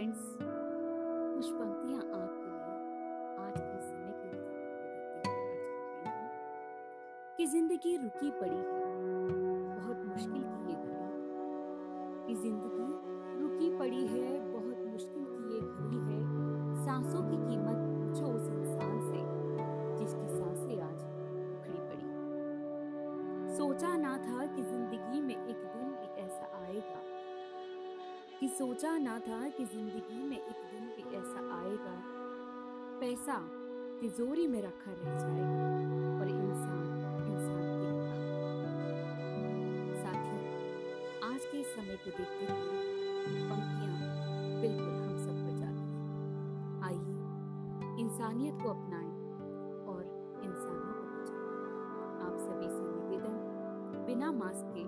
Friends कुछ पंक्तियाँ आपके लिए आज के समय के देखते कि ज़िंदगी रुकी पड़ी है, बहुत मुश्किल की ये घड़ी कि ज़िंदगी रुकी पड़ी है, बहुत मुश्किल की ये घड़ी है। सांसों की कीमत पूछो उस इंसान से, जिसकी साँसें आज उखड़ी पड़ी सोचा ना था कि ज़िंदगी कि सोचा ना था कि ज़िंदगी में एक दिन भी ऐसा आएगा। पैसा तिजोरी में रखा रह जाएगा और इंसान इंसान की साथी आज के समय को देखते हुए पंक्तियाँ बिल्कुल हम सब पर जाती हैं। आइए, इंसानियत को अपनाएँ और इंसानों को बचाएँ। आप सभी से निवेदन, बिना मास्क के